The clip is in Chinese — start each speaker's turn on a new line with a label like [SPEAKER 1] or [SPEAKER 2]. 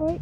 [SPEAKER 1] 喂。